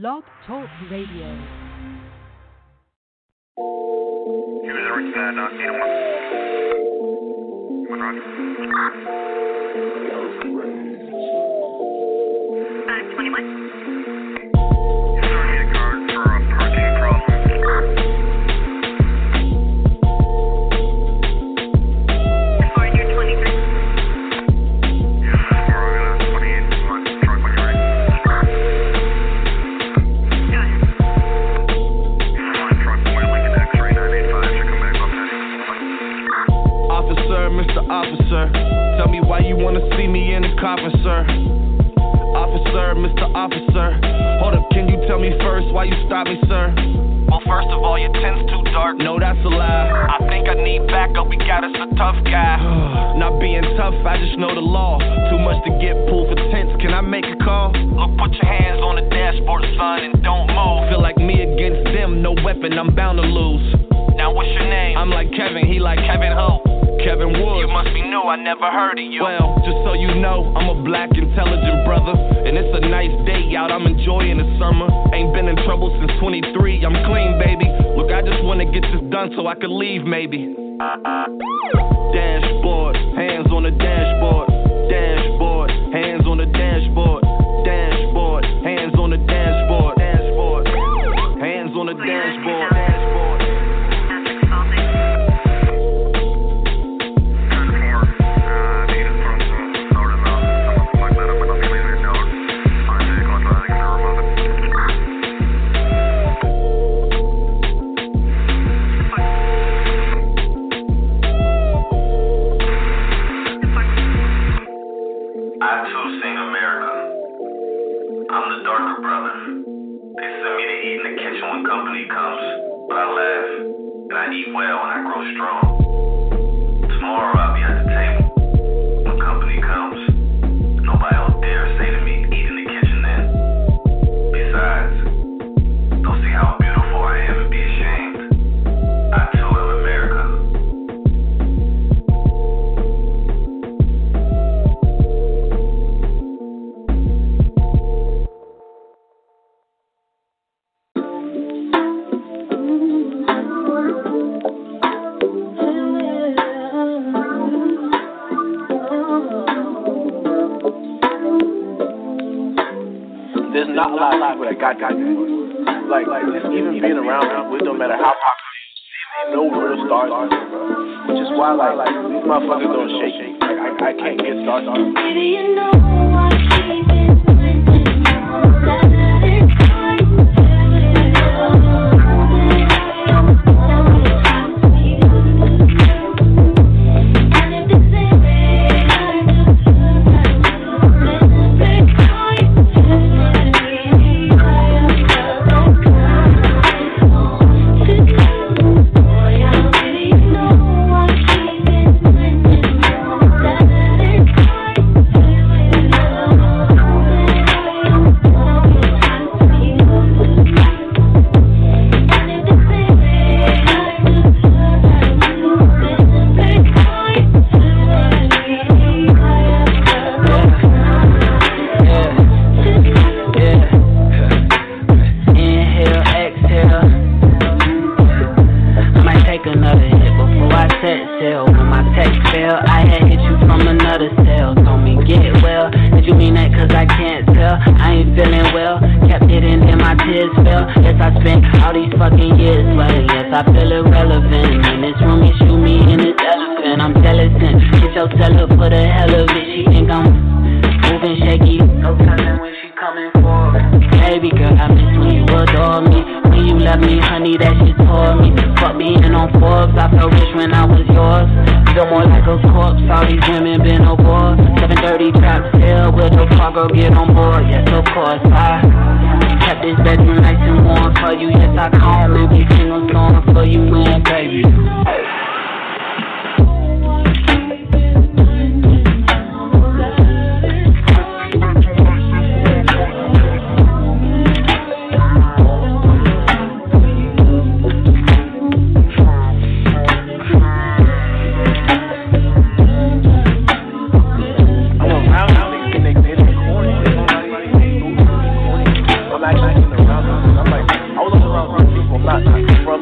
Blog Talk Radio. Uh, 21. Why you wanna see me in a coffin, sir. Officer, Mr. Officer, hold up, can you tell me first why you stopped me, sir? Well, first of all, your tent's too dark. No, that's a lie. I think I need backup. We got us a tough guy. Not being tough, I just know the law. Too much to get pulled for tents. Can I make a call? Look, put your hands on the dashboard, son, and don't move. Feel like me against them, no weapon. I'm bound to lose. Now, what's your name? I'm like Kevin. He like Kevin Ho. Kevin Wood. You must be new. I never heard of you. Well, just so you know, I'm a black intelligent brother, and it's a nice day out. I'm enjoying the summer. Ain't been in trouble since 23. I'm clean, baby. Look, I just wanna get this done so I can leave, maybe. Uh-uh. Dashboard, hands on the dashboard. Dashboard,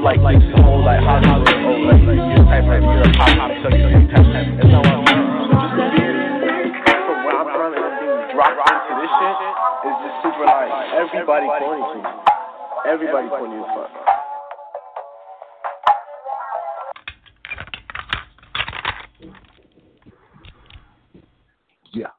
like like this whole like Hollywood, oh like like you're type type you're a pop pop sucker, you type type. That's what I'm from. So just to from where I'm from and dropped into this shit is just super like everybody corny to me. Everybody corny as fuck. Yeah.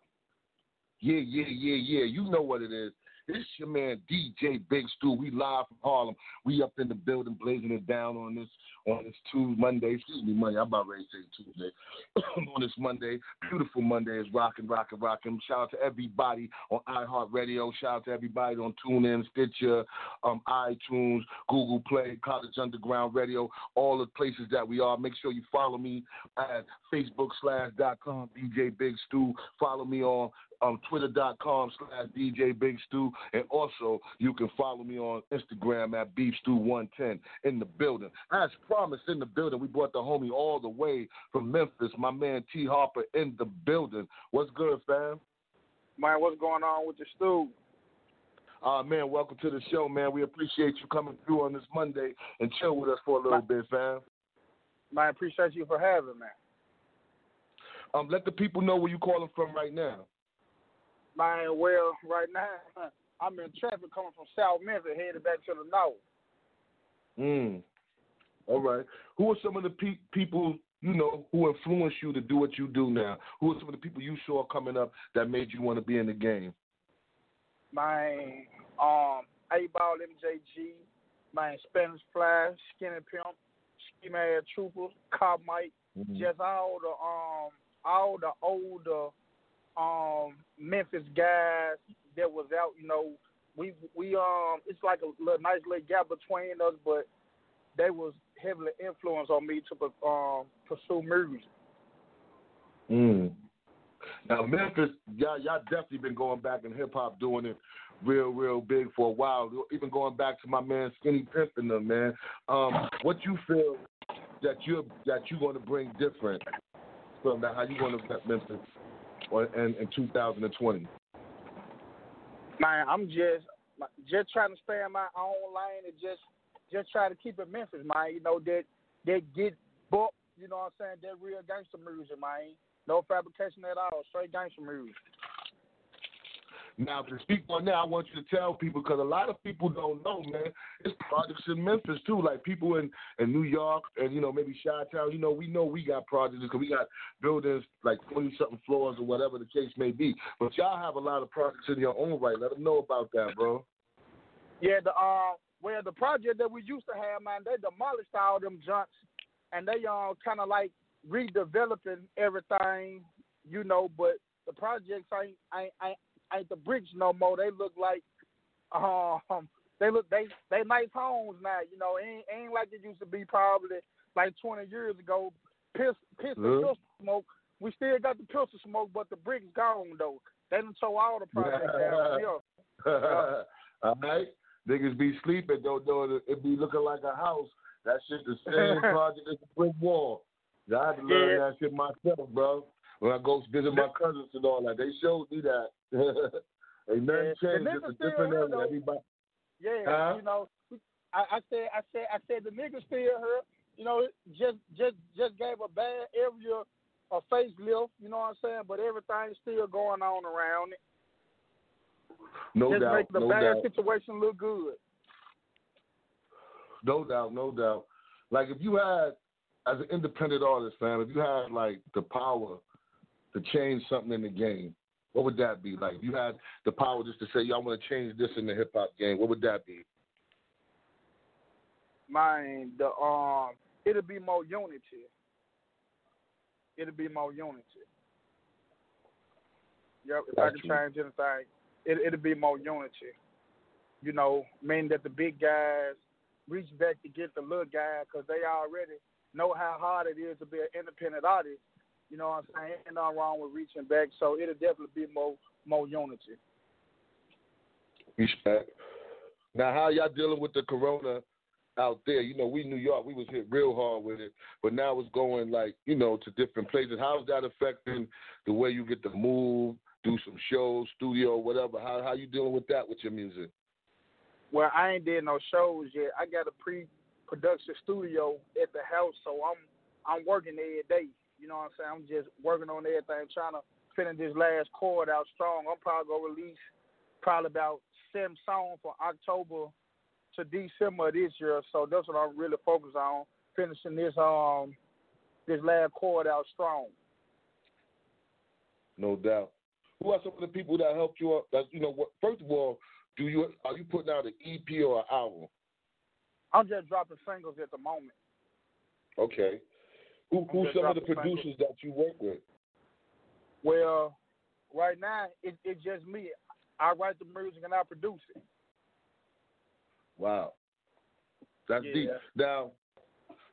Yeah, yeah, yeah, yeah. You know what it is. It's your man DJ Big Stu. We live from Harlem. We up in the building blazing it down on this on this Tuesday, Monday. Excuse me, Monday. I'm about ready to say Tuesday. on this Monday. Beautiful Monday is rocking, rocking, rocking. Shout out to everybody on iHeartRadio. Shout out to everybody on TuneIn, Stitcher, um, iTunes, Google Play, College Underground Radio, all the places that we are. Make sure you follow me at Facebook slash dot com DJ Big Stu. Follow me on um, twitter.com slash DJ Big Stu. And also, you can follow me on Instagram at Beef Stew 110 in the building. As promised, in the building, we brought the homie all the way from Memphis, my man T Harper in the building. What's good, fam? Man, what's going on with the stew? Uh, man, welcome to the show, man. We appreciate you coming through on this Monday and chill with us for a little bit, fam. Man, appreciate you for having me. Um, let the people know where you calling from right now. Man, well, right now I'm in traffic coming from South Memphis, headed back to the north. Mm. All right. Who are some of the pe- people you know who influenced you to do what you do now? Who are some of the people you saw coming up that made you want to be in the game? My um, 8Ball MJG, my Spanish Fly, Skinny Pimp, Ski Mad Trooper, Cop Mike, Mhm. just all the um all the older um Memphis guys that was out, you know, we we um it's like a little nice little gap between us, but they was heavily influenced on me to um pursue music. Mm. Now Memphis, y'all, y'all definitely been going back in hip hop, doing it real, real big for a while. Even going back to my man Skinny Pimp and them, man. Um, what you feel that you're that you're going to bring different from that? How you going to affect Memphis or, in, in 2020? Man, I'm just just trying to stay in my own lane and just just try to keep it Memphis, man. You know that that get booked. You know what I'm saying? That real gangster music, man. No fabrication at all. Straight gangster music. Now, to speak on that, I want you to tell people because a lot of people don't know, man. It's projects in Memphis too. Like people in in New York and you know maybe Chi Town. You know, we know we got projects because we got buildings like twenty something floors or whatever the case may be. But y'all have a lot of projects in your own right. Let them know about that, bro. Yeah, the uh, well, the project that we used to have, man, they demolished all them junks, and they uh kind of like redeveloping everything, you know. But the projects ain't ain't ain't, ain't the bricks no more. They look like um they look they they nice homes now. You know, ain't ain't like it used to be probably like twenty years ago. Piss piss and Yeah. pistol smoke. We still got the pistol smoke, but the bricks gone though. They done tore all the projects down. Yeah. All right, niggas be sleeping though. Though it be looking like a house. That shit the same project as a brick wall. I had to learn Yeah. that shit myself, bro. When I go visit my cousins and all that, they showed me that. Ain't nothing Yeah. changed. The It's a different area. Everybody. Yeah, Huh? you know, I, I said, I said, I said, the niggas still here. You know, just, just, just gave a bad area a facelift. You know what I'm saying? But everything's still going on around it. No just doubt. make the no bad doubt. situation look good. No doubt, no doubt. Like if you had, as an independent artist, fam, if you had like the power to change something in the game, what would that be? Like if you had the power just to say, Y'all want to change this in the hip hop game," what would that be? Man, the um, it'll be more unity. It'll be more unity. Yep, if I could you. change anything, it, it'll be more unity. you know, meaning that the big guys reach back to get the little guy because they already know how hard it is to be an independent artist. You know what I'm saying? Ain't nothing wrong with reaching back, so it'll definitely be more more unity. Respect. Now, how y'all dealing with the corona out there? You know, we New York, we was hit real hard with it, but now it's going like you know to different places. How's that affecting the way you get to move, do some shows, studio, whatever? How how you dealing with that with your music? Well, I ain't did no shows yet. I got a pre-production studio at the house, so I'm I'm working every day. You know what I'm saying? I'm just working on everything, trying to finish this last chord out strong. I'm probably gonna release probably about seven songs from October to December this year. So that's what I'm really focused on, finishing this um this last chord out strong. No doubt. Who are some of the people that helped you up? That you know, what, first of all, do you are you putting out an EP or an album? I'm just dropping singles at the moment. Okay. Who I'm who's some of the producers singles. that you work with? Well, right now it, it's just me. I write the music and I produce it. Wow. That's Yeah. deep. Now,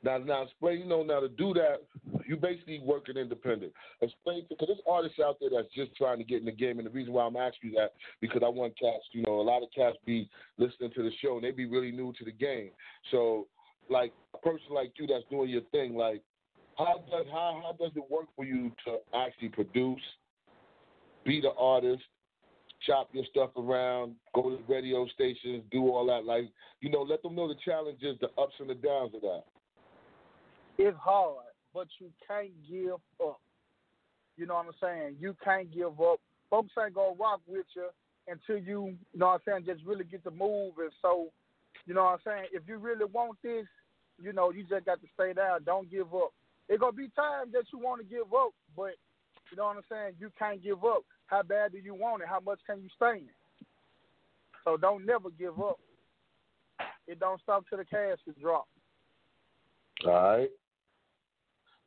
now, now, explain. You know, now to do that, you basically working independent. Explain because there's artists out there that's just trying to get in the game, and the reason why I'm asking you that because I want cats. You know, a lot of cats be listening to the show and they be really new to the game. So, like a person like you that's doing your thing, like how does how how does it work for you to actually produce, be the artist, chop your stuff around, go to radio stations, do all that. Like, you know, let them know the challenges, the ups and the downs of that. It's hard, but you can't give up. You know what I'm saying? You can't give up. Folks ain't gonna rock with you until you, you know what I'm saying, just really get to move. And so, you know what I'm saying? If you really want this, you know, you just got to stay down. Don't give up. It gonna be times that you want to give up, but you know what I'm saying? You can't give up. How bad do you want it? How much can you stand? So don't never give up. It don't stop till the casket drop. All right.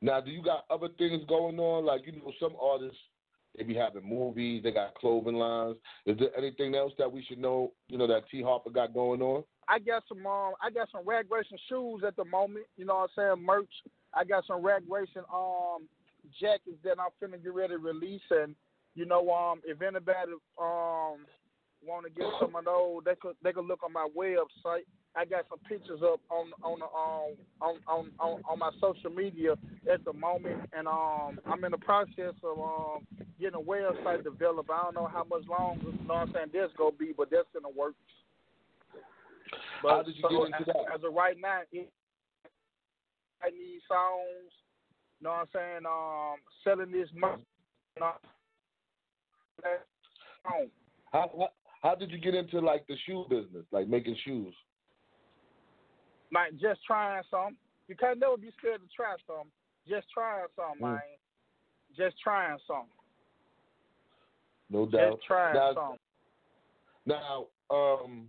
Now, do you got other things going on? Like, you know, some artists, they be having movies, they got clothing lines. Is there anything else that we should know, you know, that T. Harper got going on? I got some um I got some rag racing shoes at the moment, you know what I'm saying, merch. I got some rag racing um jackets that I'm finna get ready to release and you know, um if anybody um wanna get some of those, they could they could look on my website. I got some pictures up on on the um on on on, on my social media at the moment and um I'm in the process of um getting a website developed. I don't know how much longer you know what I'm saying that's gonna be, but that's in the works. But How did you so get into as, that? as of right now, it, I need songs. You know what I'm saying? Um, selling this. You know. How, how how did you get into like the shoe business, like making shoes? Like just trying some. You can't never be scared to try some. Just trying some, Mm. man. Just trying some. No doubt. Just trying now, some. Now, um,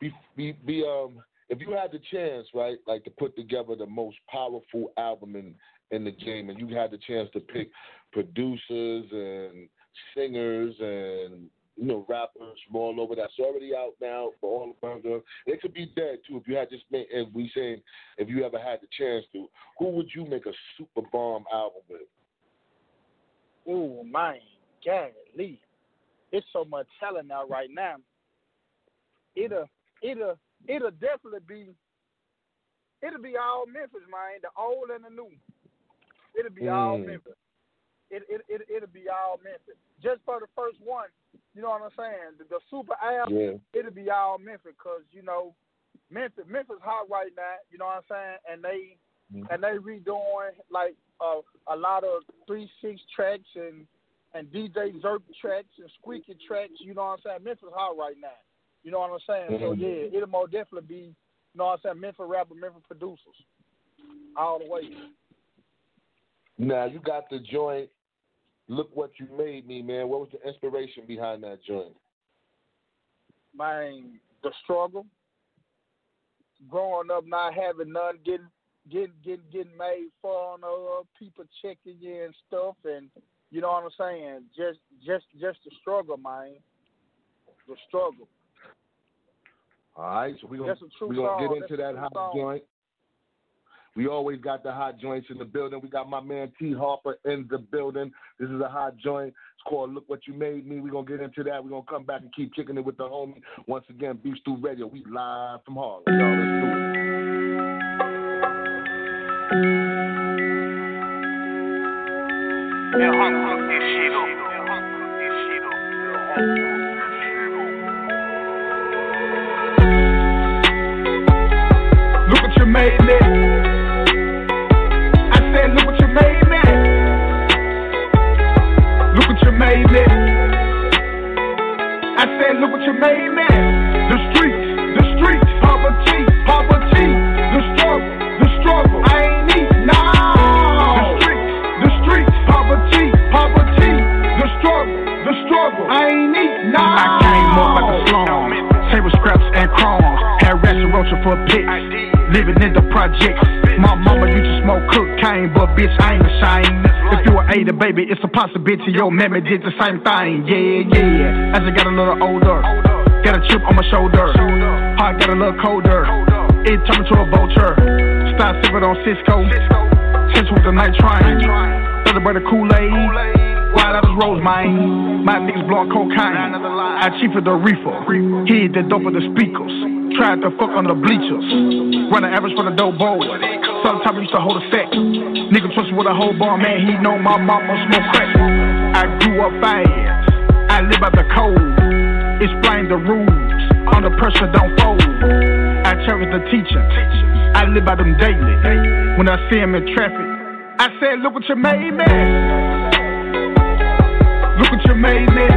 be, be, be, um, if you had the chance, right, like to put together the most powerful album in in the game, and you had the chance to pick producers and singers and you know rappers from all over that's already out now for all America. It could be dead too if you had just made. and we saying if you ever had the chance to, who would you make a super bomb album with? Ooh, man, golly. It's so much talent out right now. It'll it'll it'll definitely be it'll be all Memphis, man, the old and the new. It'll be all Mm. Memphis. It it it it'll be all Memphis. Just for the first one, you know what I'm saying? The, the super album, Yeah. it'll be all Memphis because you know Memphis Memphis hot right now. You know what I'm saying? And they and they redoing like uh, a lot of three six tracks and and DJ Zirk tracks and squeaky tracks. You know what I'm saying? Memphis hot right now. You know what I'm saying? So Mhm. yeah, it'll more definitely be. You know what I'm saying? Memphis rapper, Memphis producers, all the way. Now you got the joint. Look what you made me, man. What was the inspiration behind that joint? man, the struggle, growing up not having none, getting getting getting getting made fun of, people checking you and stuff, and you know what I'm saying. Just just just the struggle, man. The struggle. All right, so we're gonna That's a true we gonna get into That's that hot joint. We always got the hot joints in the building. We got my man T Harper in the building. This is a hot joint. It's called Look What You Made Me. We're gonna get into that. We're gonna come back and keep kicking it with the homie. Once again, Beef Stew Radio. We live from Harlem. Y'all, let's do it. Look what you made me. Made me. I said, look what you made me. The streets, the streets, poverty, poverty, the struggle, the struggle. I ain't eat, nah. The streets, the streets, poverty, poverty, the struggle, the struggle. I ain't eat, nah. I came up at the slum, table scraps and crumbs. Had rats roaching for pics, living in the projects. My mama smoke cocaine, but bitch, I ain't ashamed. If you were a baby, it's a possibility your mammy did the same thing. Yeah, yeah. As I got a little older, got a chip on my shoulder. Heart got a little colder. It turned into a vulture. Start sipping on Cisco. Since with the night train. By the Kool-Aid. Why that was rose, man. My niggas blowing cocaine. I of the reefer. Hid the dope of the speakers. Tried to fuck on the bleachers. Run an average for the dope bowl. Sometimes I used to hold a sack. Nigga trust with a whole bar, man. He know my mama smoke crack. I grew up fast. I live by the code. Explain the rules. Under pressure, don't fold. I cherish the teaching. I live by them daily. When I see him in traffic, I said, look what you made me. Look what you made me.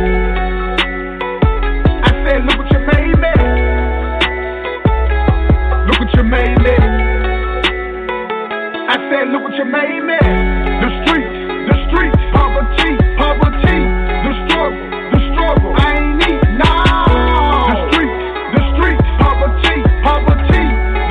I said, look what you made me. Look what you made me. I said, look what you made me. The streets, the streets, poverty, poverty, the struggle, the struggle. I ain't eat, nah. The streets, the streets, poverty, poverty,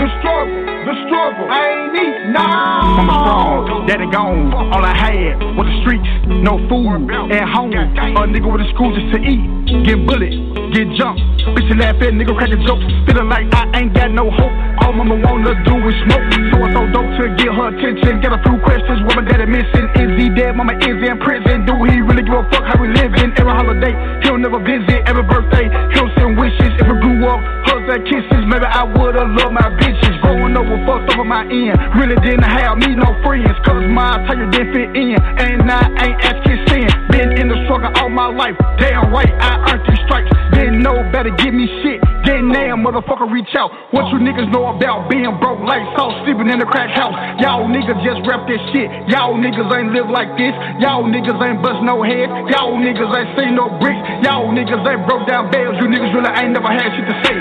the struggle, the struggle. I ain't eat, nah. I'm strong, daddy gone. All I had was the streets, no food at home. A nigga with a school just to eat, get bullied, get jumped. Bitch, you laugh at nigga cracking jokes, feeling like I ain't got no hope. All mama wanna do is smoke, so I throw dope to get her attention. Get a few questions, what my daddy missing? Is he dead? Mama is he in prison. Do he really give a fuck how we living? Every holiday, he'll never visit. Every birthday, he'll send wishes. If I grew up, hugs and kisses, maybe I would've loved my bitches. Growing up with fucked over my end, really didn't have me no friends, cause my attire didn't fit in. And I ain't asking sin. Been in the struggle all my life, damn right, I earned these stripes. Know better, give me shit. Then now, motherfucker, reach out. What you niggas know about being broke like salt, sleeping in the crack house? Y'all niggas just rep this shit. Y'all niggas ain't live like this. Y'all niggas ain't bust no head. Y'all niggas ain't seen no bricks. Y'all niggas ain't broke down bales. You niggas really ain't never had shit to say.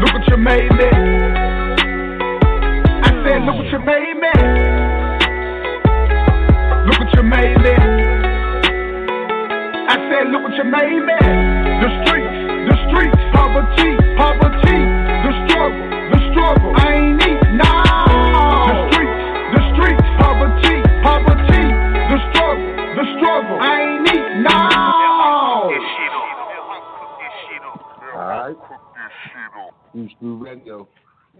Look what you made me. I said, look what you made me. Look what you made me. I look what you made me. The streets, the streets, poverty, poverty, the struggle, the struggle. I ain't eat, nah. The streets, the streets, poverty, poverty, the struggle, the struggle. I ain't eat, nah. All right. Beef Stew Radio.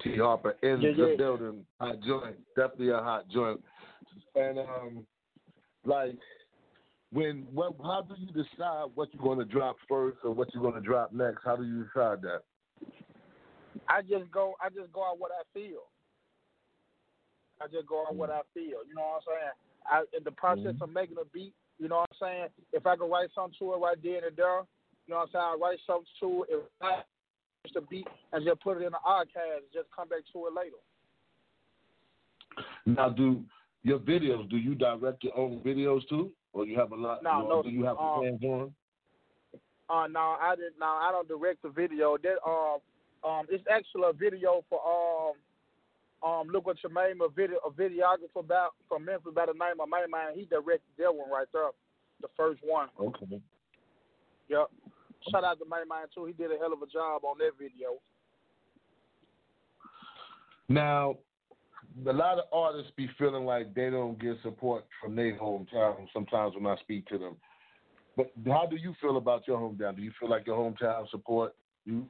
T Harper in Yeah, the yeah. building. Hot joint. Definitely a hot joint. And um, like when what how do you decide what you're gonna drop first or what you're gonna drop next? How do you decide that? I just go I just go on what I feel. I just go on what I feel. You know what I'm saying? I in the process mm-hmm. of making a beat, you know what I'm saying? If I could write something to it right there and there, you know what I'm saying, I write something to it, if just a beat and just put it in the archives, just come back to it later. Now do your videos, do you direct your own videos too? Or you have a lot No, or no, do you have um, hands on? Uh no, I did no, I don't direct the video. That um um it's actually a video for um um look what you made me a video a videographer about from Memphis by the name of my man. He directed that one right there. The first one. Okay. Yep. Shout out to my man too. He did a hell of a job on that video. Now, a lot of artists be feeling like they don't get support from their hometown sometimes when I speak to them. But how do you feel about your hometown? Do you feel like your hometown support You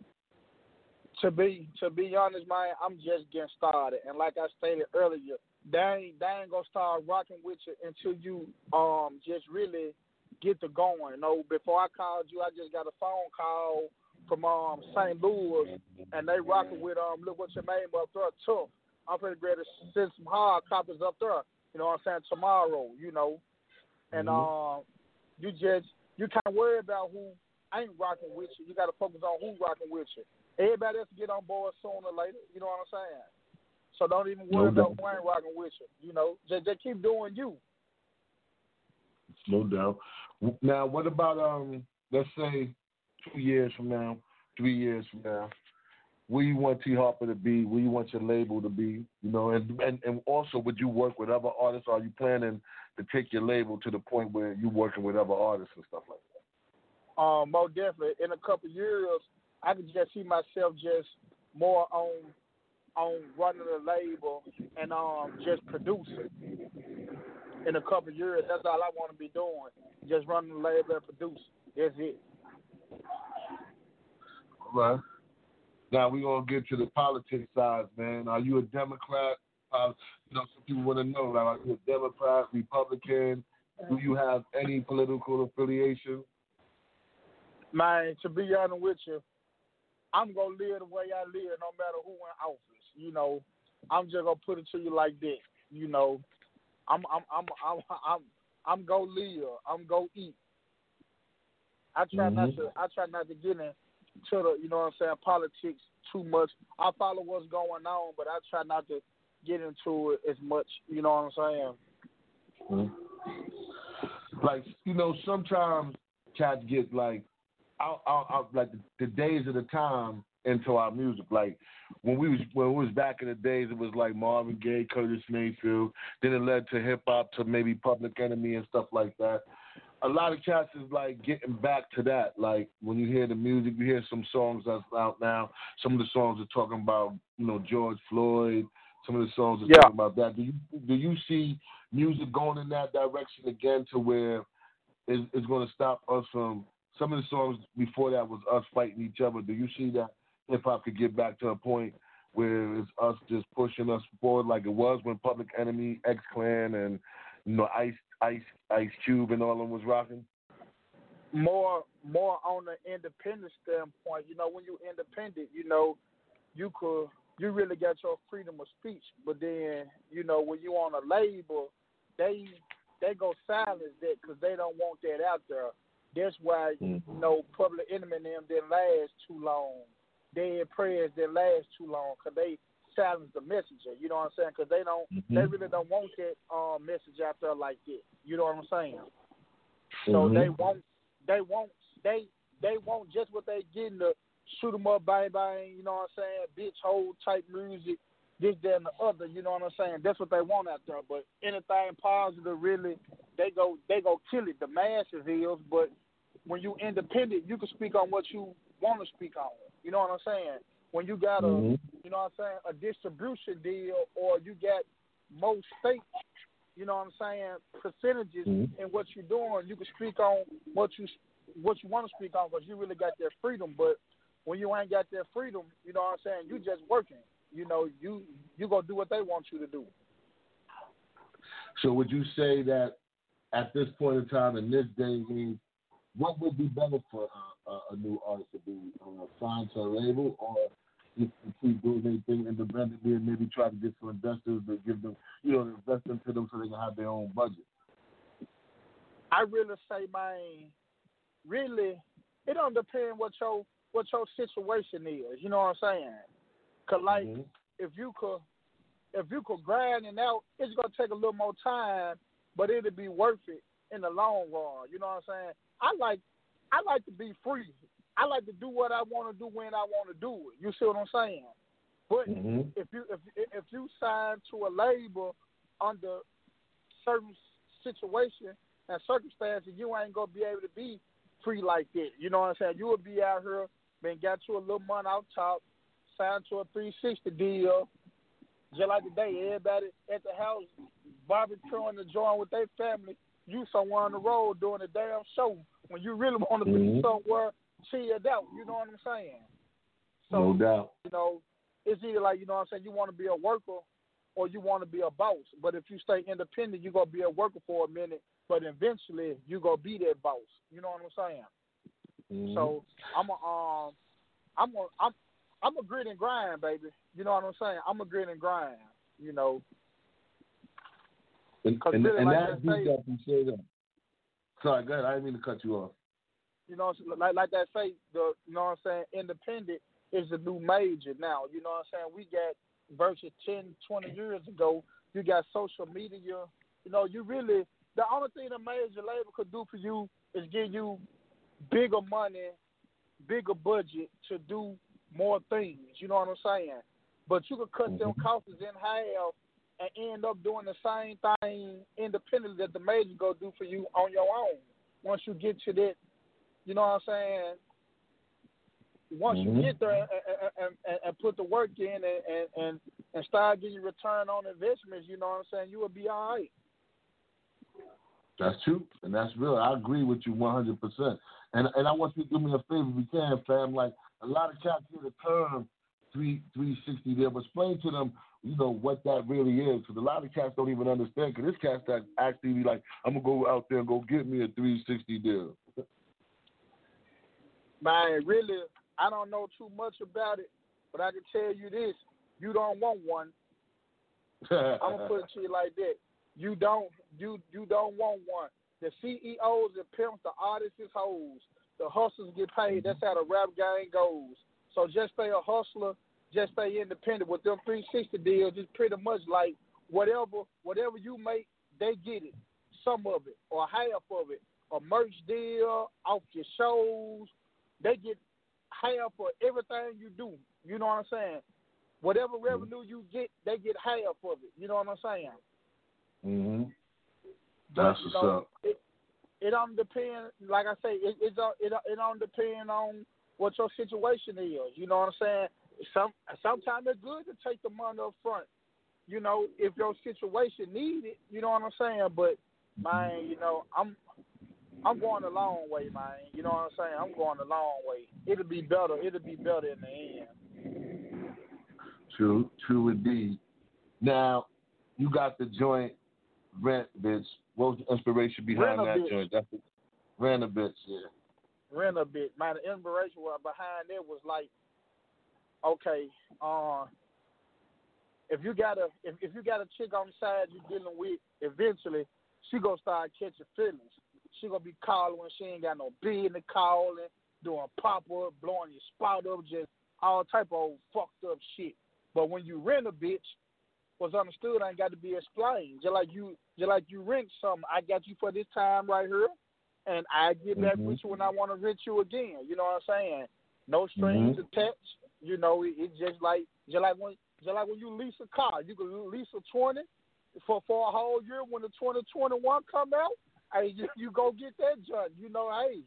to be to be honest, man, I'm just getting started, and like I stated earlier, they ain't they ain't gonna start rocking with you until you um just really get to going. You know, before I called you, I just got a phone call from um St. Louis, and they rocking with um look what your name up there, tough. I'm pretty ready to send some hard copies up there. You know what I'm saying tomorrow. You know, and um you just you kind of worry about who ain't rocking with you. You got to focus on who rocking with you. Everybody else get on board sooner or later. You know what I'm saying? So don't even worry No about who ain't rocking with you. You know, just, just keep doing you. no doubt. Now, what about um? Let's say two years from now, three years from now, where you want T Harper to be? Where you want your label to be? You know, and and and also, would you work with other artists? Are you planning to take your label to the point where you're working with other artists and stuff like that? Um, most definitely. In a couple of years, I could just see myself just more on on running the label and um just producing. In a couple of years, that's all I want to be doing. Just running the label and producing. That's it. Right. Now we're gonna get to the politics side, man. Are you a Democrat? Uh, you know, some people want to know, like, are you a Democrat, Republican? Do you have any political affiliation? Man, to be honest with you, I'm gonna live the way I live, no matter who in office. You know, I'm just gonna put it to you like this. You know, I'm I'm I'm I'm I'm I'm gonna live. I'm gonna eat. I try not Mhm. to. I try not to get into the, you know what I'm saying, politics too much. I follow what's going on, but I try not to get into it as much. You know what I'm saying? Mm-hmm. Like, you know, sometimes cats get like, out, out, out like the, the days of the time into our music. Like when we was when it was back in the days, it was like Marvin Gaye, Curtis Mayfield. Then it led to hip hop, to maybe Public Enemy and stuff like that. A lot of cats is like getting back to that. Like when you hear the music, you hear some songs that's out now. Some of the songs are talking about, you know, George Floyd. Some of the songs are Yeah. talking about that. Do you do you see music going in that direction again to where it's, it's going to stop us from some of the songs before that was us fighting each other. Do you see that hip hop could get back to a point where it's us just pushing us forward like it was when Public Enemy, X Clan, and you know Ice Ice Ice Cube and all of them was rocking? more more on the independent standpoint. You know, when you're independent, you know, you could you really got your freedom of speech. But then, you know, when you on a label, they they go silence that because they don't want that out there. That's why you mm-hmm. know Public Enemy and them didn't last too long. Dead Prez didn't last too long because they silenced the messenger. You know what I'm saying? Because they don't, they Mhm. really don't want that um, message out there like that. You know what I'm saying? So Mhm. they won't, they won't, they they want just what they getting to shoot 'em up, bang bang. You know what I'm saying? Bitch hole type music, this, that, and the other. You know what I'm saying? That's what they want out there. But anything positive, really, they go they go kill it. The masses is, but when you independent, you can speak on what you want to speak on. You know what I'm saying? When you got a, Mhm. you know what I'm saying, a distribution deal, or you got most states, you know what I'm saying, percentages Mhm. in what you're doing, you can speak on what you what you want to speak on because you really got that freedom. But when you ain't got that freedom, you know what I'm saying, you just working. You know, you you gonna do what they want you to do. So would you say that at this point in time, in this day and age, what would be better for a, a, a new artist to be uh, signed to a label or just to keep doing anything independently and maybe try to get some investors to give them, you know, invest into them so they can have their own budget? I really say, man, really, it don't depend what your what your situation is. You know what I'm saying? Cause like, mm-hmm. if you could, if you could grind it out, it's gonna take a little more time, but it'll be worth it in the long run. You know what I'm saying? I like, I like to be free. I like to do what I want to do when I want to do it. You see what I'm saying? But Mhm. if you if if you sign to a label under certain situation and circumstances, you ain't gonna be able to be free like that. You know what I'm saying? You will be out here, been got you a little money out top, signed to a 360 deal, just like today. Everybody at the house barbecuing the join with their family. You somewhere on the road doing a damn show when you really want to be Mhm. somewhere chilled out. You know what I'm saying? So, no doubt. You know, it's either like you know what I'm saying. You want to be a worker, or you want to be a boss. But if you stay independent, you're gonna be a worker for a minute, but eventually you gonna be that boss. You know what I'm saying? Mhm. So I'm a um, I'm a I'm I'm a grit and grind, baby. You know what I'm saying? I'm a grit and grind. You know, and, and, really, and like that's I up and say that. Sorry, go ahead. I didn't mean to cut you off. You know, like like that say the you know what I'm saying. Independent is the new major now. You know what I'm saying? We got versus 10, 20 years ago. You got social media. You know, you really the only thing a major label could do for you is give you bigger money, bigger budget to do more things. You know what I'm saying? But you could cut them mm-hmm. costs in half and end up doing the same thing independently that the major go do for you on your own. Once you get to that, you know what I'm saying? Once Mhm. you get there and, and, and, and put the work in and, and, and, start getting return on investments, you know what I'm saying? You will be all right. That's true, and that's real. I agree with you 100%. And and I want you to do me a favor if you can, fam. Like, a lot of cats hear the term three 360 there, but explain to them, you know, what that really is. Because a lot of cats don't even understand. Because this cats that actually be like, I'm going to go out there and go get me a 360 deal. Man, really, I don't know too much about it, but I can tell you this: you don't want one. I'm gonna put it to you like that. You don't, you you don't want one. The CEOs, the pimps, the artists, is hoes. The hustlers get paid. That's mm-hmm. how the rap game goes. So just stay a hustler. Just stay independent. With them 360 deals, it's pretty much like whatever whatever you make, they get it. Some of it or half of it. A merch deal off your shows, they get half for everything you do. You know what I'm saying? Whatever revenue you get, they get half of it. You know what I'm saying? hmm That's you what's know, up. It, it don't depend. Like I say, it it don't, it don't- it don't depend on what your situation is. You know what I'm saying? Some sometimes it's good to take the money up front. You know, if your situation need it. You know what I'm saying? But man, you know, I'm I'm going a long way, man. You know what I'm saying? I'm going a long way. It'll be better. It'll be better in the end. True, true indeed. Now, you got the joint rent, bitch. What was the inspiration behind that Rent-A-Bitch. joint? That's rent a bitch, yeah. rent a bit. Man, the inspiration behind it was like, okay, uh, if you got a if, if you got a chick on the side you're dealing with, eventually she gonna start catching feelings. She gonna be calling when she ain't got no business calling, doing pop up, blowing your spot up, just all type of old fucked up shit. But when you rent a bitch, what's understood ain't got to be explained. Just like you, just like you rent something, I got you for this time right here, and I get back Mhm. with you when I want to rent you again. You know what I'm saying? No strings Mhm. attached. You know, it, it's just like just like when just like when you lease a car, you can lease a twenty for for a whole year. When the twenty twenty one come out, hey, you, you go get that junk. You know, hey,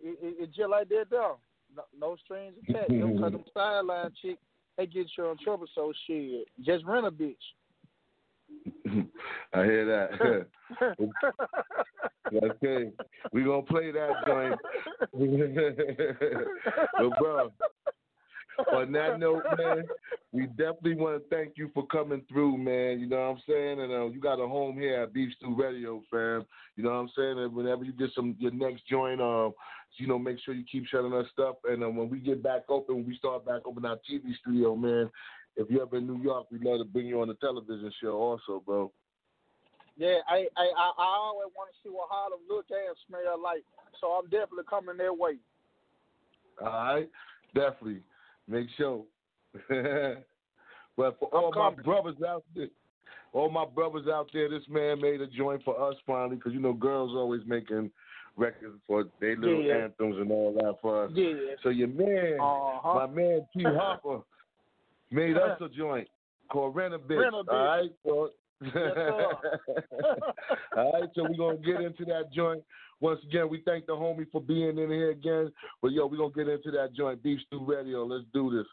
it, it, it's just like that though. No, no strings attached. them, cause them sideline chick, they get you in trouble. So shit, just rent a bitch. I hear that. okay, we gonna play that joint. but bro, on that note, man, we definitely want to thank you for coming through, man. You know what I'm saying? And uh, you got a home here at Beef Stew Radio, fam. You know what I'm saying? And whenever you get some your next joint, um, you know, make sure you keep sending us stuff. And uh, when we get back open, when we start back open our TV studio, man. If you're ever in New York, we'd love to bring you on the television show, also, bro. Yeah, I I I, I always want to see what Harlem look and smell like. So I'm definitely coming their way. All right, definitely make sure. but for all my brothers out there, all my brothers out there, this man made a joint for us finally, because you know girls always making records for their little Yeah. anthems and all that for us. Yeah. So your man, Uh-huh. my man T Harper, made us a joint called Rent a Bitch. Rent a Bitch. All right, so. sir. all right, so we're gonna get into that joint. Once again, we thank the homie for being in here again. But yo, we're gonna get into that joint. Beef Stew Radio. Let's do this.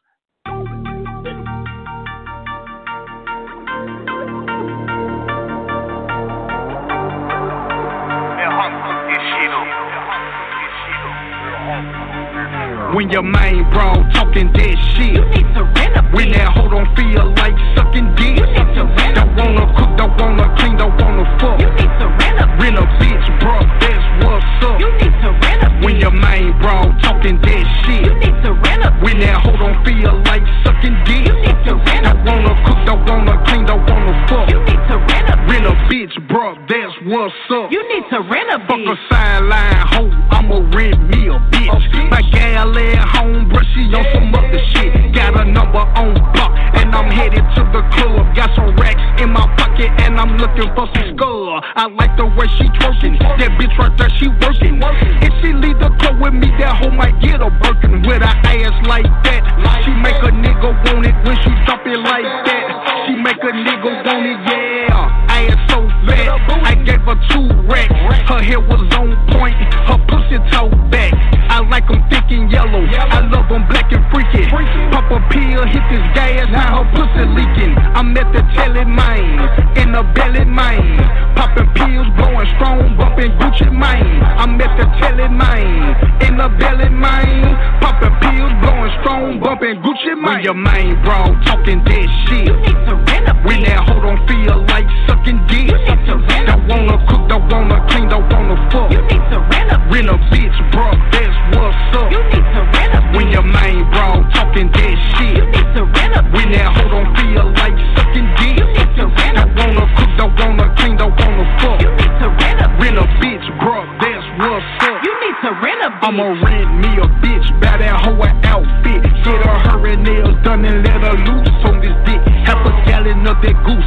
When your main bro talking that shit. You need to rent a When that hoe don't feel like sucking dick. You need to rent Don't wanna cook, don't wanna clean, don't wanna fuck. You need to rent a Rent a bitch, bro, that's what's up. You need to rent a When your main bro talking that shit. You need to rent a When that hoe don't feel like sucking dick. You need to rent Don't wanna cook, don't wanna clean, don't wanna fuck. You need to rent a Rent a bitch, bro, that's what's up. You need to rent a. Fuck a sideline on some other shit. Got a number on block, and I'm headed to the club. Got some racks in my pocket, and I'm looking for some skull. I like the way she twerking. That bitch right there, she working. If she leave the club with me, that hoe might get a Birkin with her ass like that. She make a nigga want it when she drop it like that. She make a nigga want it, yeah. Ass so fat, I gave her two racks. Her hair was on point, her pussy toe back. I like 'em thick and yellow. I love 'em black and freaky. Pop a pill, hit this gas, now her pussy leaking. I'm at the telly mine, in the belly mine. Popping pills, blowing strong, bumping Gucci mine. I'm at the telly mine, in the belly mine. Popping pills, blowing strong, bumping Gucci mine. When your main bro talking that shit. You need to rent a When that hoe don't feel like sucking dick. You need to rent a Don't wanna cook, don't wanna clean, don't wanna fuck. You need to rent a Rent a bitch, bro, that's what's up. You need to rent a When your main bro talking that shit. You need to rent a When that hoe don't feel like sucking dick. You need to rent a Don't wanna cook, don't wanna clean, don't wanna fuck. You need to rent a Rent a bitch, bro, that's what's up. You need to rent a bitch. I'ma rent me a bitch, buy that hoe an outfit. Get her her and nails done and let her loose on this dick. Half a gallon of that goose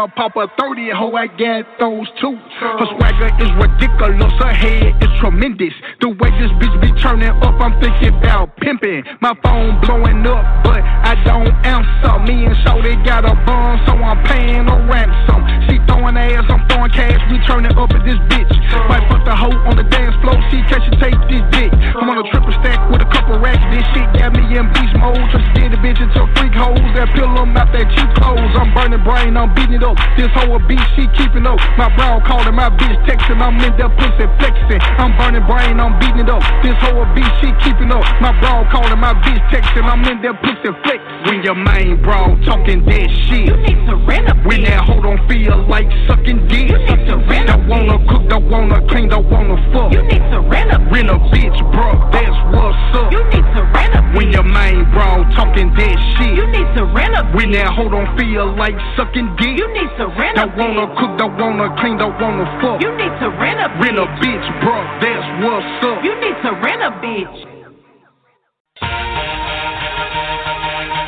she wanna pop a 30 hoe, I got those too. Her swagger is ridiculous, her head is tremendous. The way this bitch be turning up, I'm thinking about pimping. My phone blowing up, but I don't answer. Me and Shorty got a bond, so I'm paying a ransom. She throwing ass, I'm throwing cash, we turning up at this bitch. Might put the hoe on the dance floor, see can she take this dick. I'm on a triple stack with a couple racks, this shit got me in beast mode. Just get the bitch into freak hoes, that pill 'em out that cheap clothes. I'm burning brain, I'm beating it up. This hoe a beast, she keeping up. My brow calling, my bitch texting, I'm in that pussy flexing. I'm burning brain, I'm beating it up. This hoe a beast, she keeping up. My brow calling, my bitch texting, I'm in that pussy flex. When your main bro talking that shit. You need to rent a When that hoe don't feel like sucking dick. You need to rent Don't wanna cook, don't wanna clean, don't wanna fuck. You need to rent a Rent a bitch, bro, that's what's up. You need to rent a When your main bro talking that shit. You need to rent a When that hoe don't feel like sucking dick. You need to rent a Don't wanna cook, don't wanna clean, don't wanna fuck. You need to rent a Rent a bitch, bro, that's what's up. You need to rent a bitch.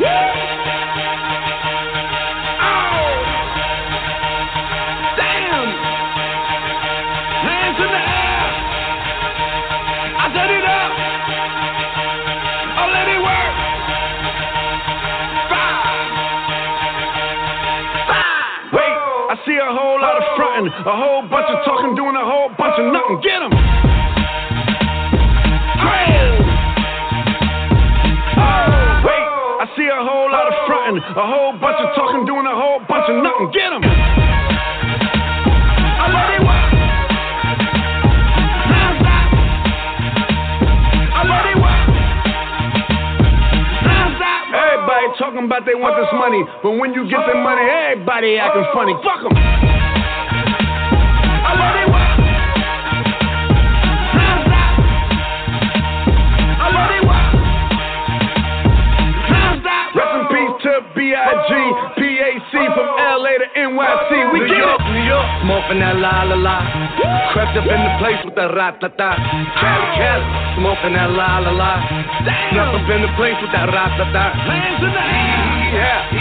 Damn! A whole bunch of talking, doing a whole bunch of nothing. Get 'em! Oh. Wait, I see a whole lot of fronting, a whole bunch of talking, doing a whole bunch of nothing. Get 'em! I let it work. Hands up. I let it work. Up. Everybody talking about they want this money, but when you get the money, everybody acting funny. Fuck 'em. PAC from LA to NYC. We New get York, it. New York, smoking that la la la. Crept up in the place with the rat ta ta. Cali, Cali, smoking that la la la. Snuck up in the place with that rat ta ta. Hands in the air. Yeah,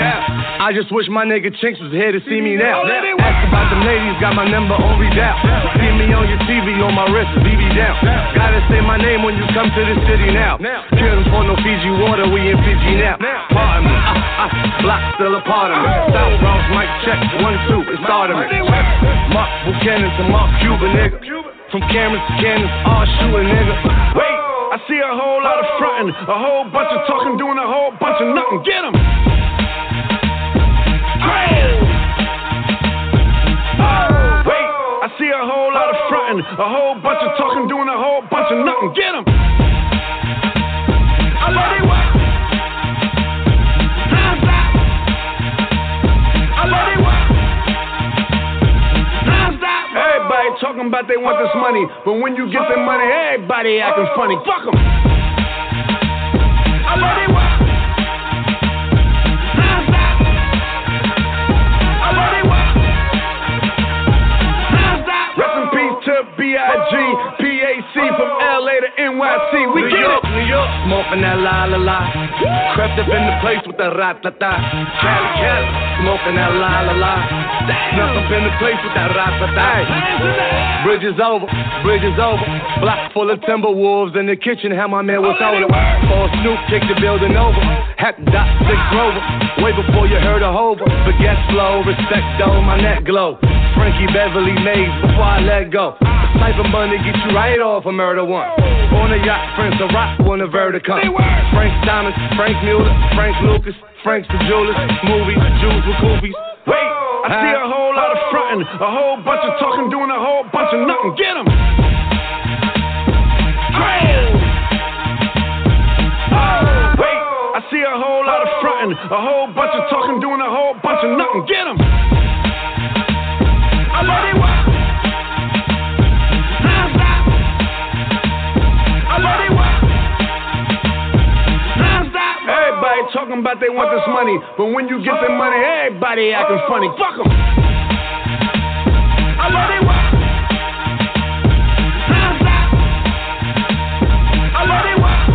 yeah. I just wish my nigga Chinx was here to see me now. Ask about them ladies, got my number on read. See me on your TV, on my wrist, BB down. Gotta say my name when you come to the city now. Kill them for no Fiji water, we in Fiji now. Pardon me, block still a part of me. South Bronx, mic check, one, two, it started. Mark Mark Cuban, nigga. From cameras to cannons, all shooting, nigga. Wait, I see a whole lot of fronting, a whole bunch of talking, doing a whole bunch of nothing. Get! Wait, I see a whole lot of fronting, a whole bunch of talking, doing a whole bunch of nothing. Get 'em! I it Everybody talking about they want this money, but when you get the money, everybody acting funny. Fuck them. I let it. I let it B.I.G. P.A.C. from L.A. to NYC. We New get York, it. New York, smoking that la la la. Crept up in the place with the ratata. Cali, Cali, smoking that la la la. Snuck up in the place with that ratata. Bridge is over, bridge is over. Block full of timber wolves in the kitchen. How my man was older. Paul Snoop kicked the building over. Heck, dot six rover. Way before you heard a hover. Forget slow, respect though, my neck glow. Frankie Beverly Maze before I let go. Of money get you right off a murder one. On a yacht, Prince of Rock comes. Frank Franck Muller, Frank Lucas, Frank the Jewelers, movies, with goofies. Wait, I see a whole lot of fronting, a whole bunch of talking, doing a whole bunch of nothing. Get 'em. Wait, I see a whole lot of fronting, a whole bunch of talking, doing a whole bunch of nothing. Get 'em. I it Everybody talking about they want this money, but when you get the money, everybody acting funny. Fuck 'em. I let it work. Non-stop. I let it work.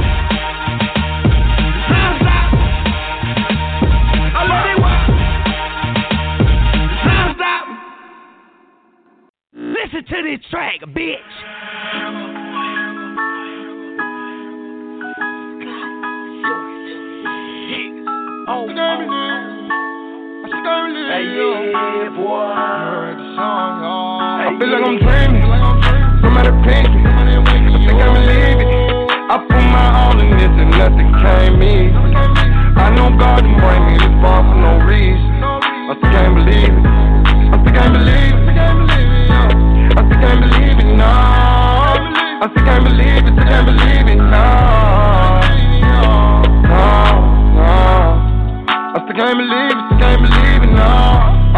I. Oh, yeah, boy. I feel like I'm dreaming. Pinch me. I think I believe it. I put my all in this and nothing came easy. I know God didn't bring me this far for no reason. I still can't believe it. I still can't believe it. I still can't believe it. No. I still can't believe it. Still can't believe it. No. Can't believe it. Can't believe it. No.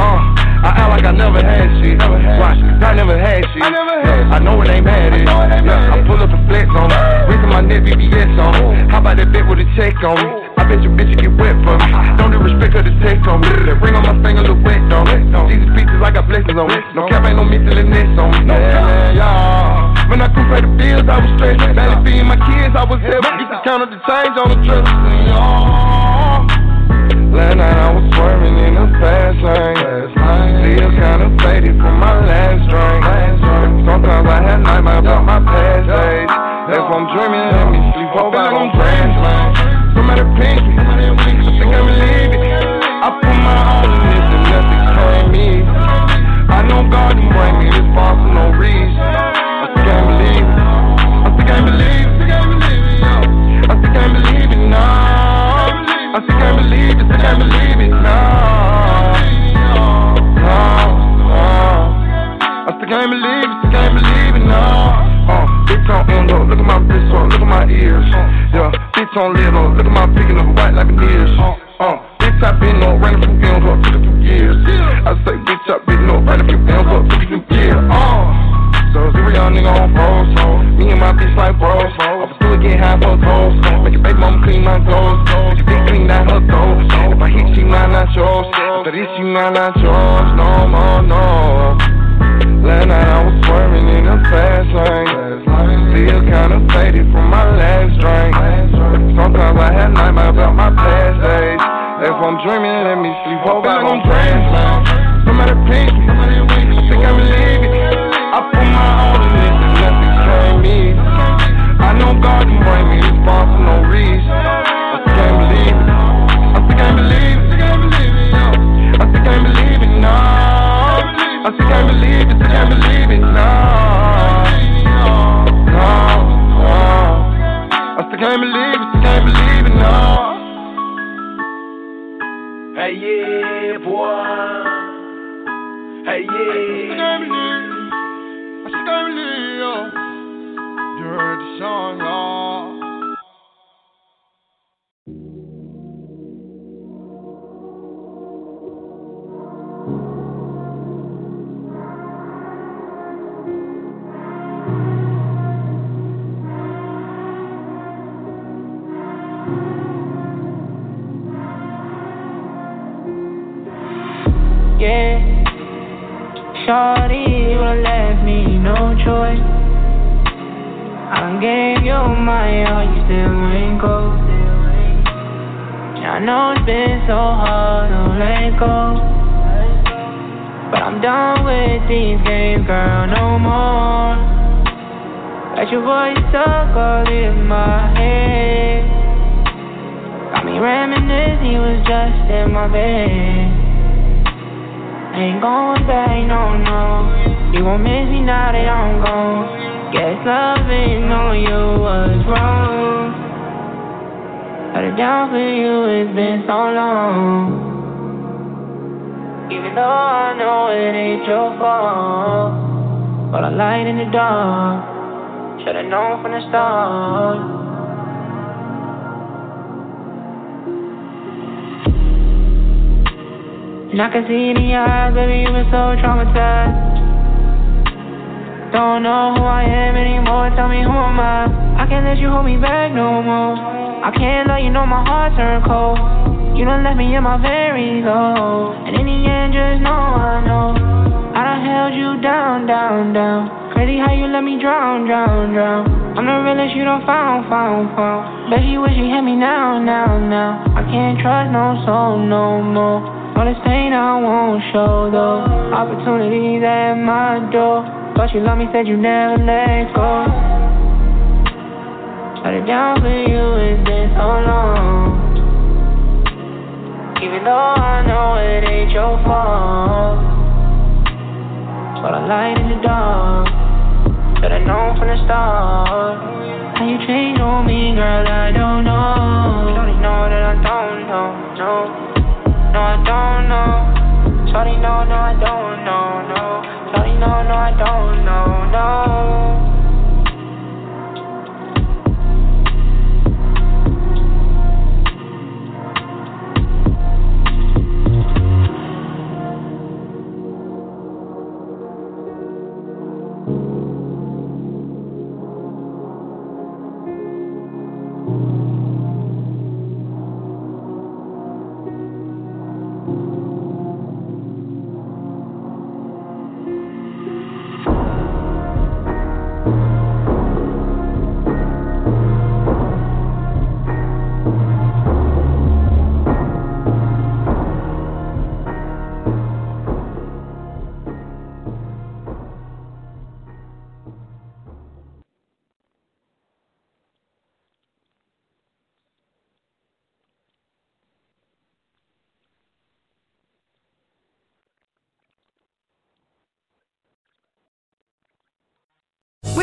Uh. I act like I never had shit. 'Cause I never had shit. I know it ain't bad. It. Yeah, I pull up and flex on it. Reason my neck BBS on it. How about that bitch with a check on me? I bet your bitch you get wet for me. Don't disrespect her to text on me. That ring on my finger look wet on it. Jesus pieces I got blessings on me. No cap ain't no miscellaneous on me. Yeah, yeah. When I couldn't pay the bills, I was stressed. Barely feeding my kids, I was heavy. Used to count up the change on the trip. Yeah. Last night I was swerving in a fast lane. Still kinda faded from my last drink. Sometimes I had nightmares about my past days. That's why I'm dreaming, let me sleep over like I'm transplant. Somebody pinch me, I think I believe it. I put my all in this and nothing came easy. I know God didn't bring me this far for no reason. Yeah, boy. Hey, yeah. Can't believe, yo. You heard the song, y'all. Shorty, you left me no choice. I gave you my all, you still ain't go. I know it's been so hard to let go. But I'm done with these games, girl, no more. Got your voice stuck all in my head. Got me reminiscing, you was just in my bed. Ain't going back, no, no. You won't miss me now that I'm gone. Guess loving on you was wrong. It down for you, it's been so long. Even though I know it ain't your fault. But I light in the dark. Should've known from the start. And I can see in your eyes, baby, you been so traumatized. Don't know who I am anymore, tell me who am I? I can't let you hold me back no more. I can't let you know my heart turned cold. You done left me in my very low. And in the end, just know I know. I done held you down, down, down. Crazy how you let me drown, drown, drown. I'm the realest you done found, found, found. Bet you wish you had me now, now, now. I can't trust no soul no more. All this pain I won't show though. Opportunities at my door. Thought you love me, said you never let go. Shut it down for you, it's been so long. Even though I know it ain't your fault. But I light in the dark. Should I known from the start. How you changed on me, girl, I don't know. Shorty know that I don't know, no. No, I don't know. Shorty know, no, I don't know, no. Shorty know, no, I don't know, no.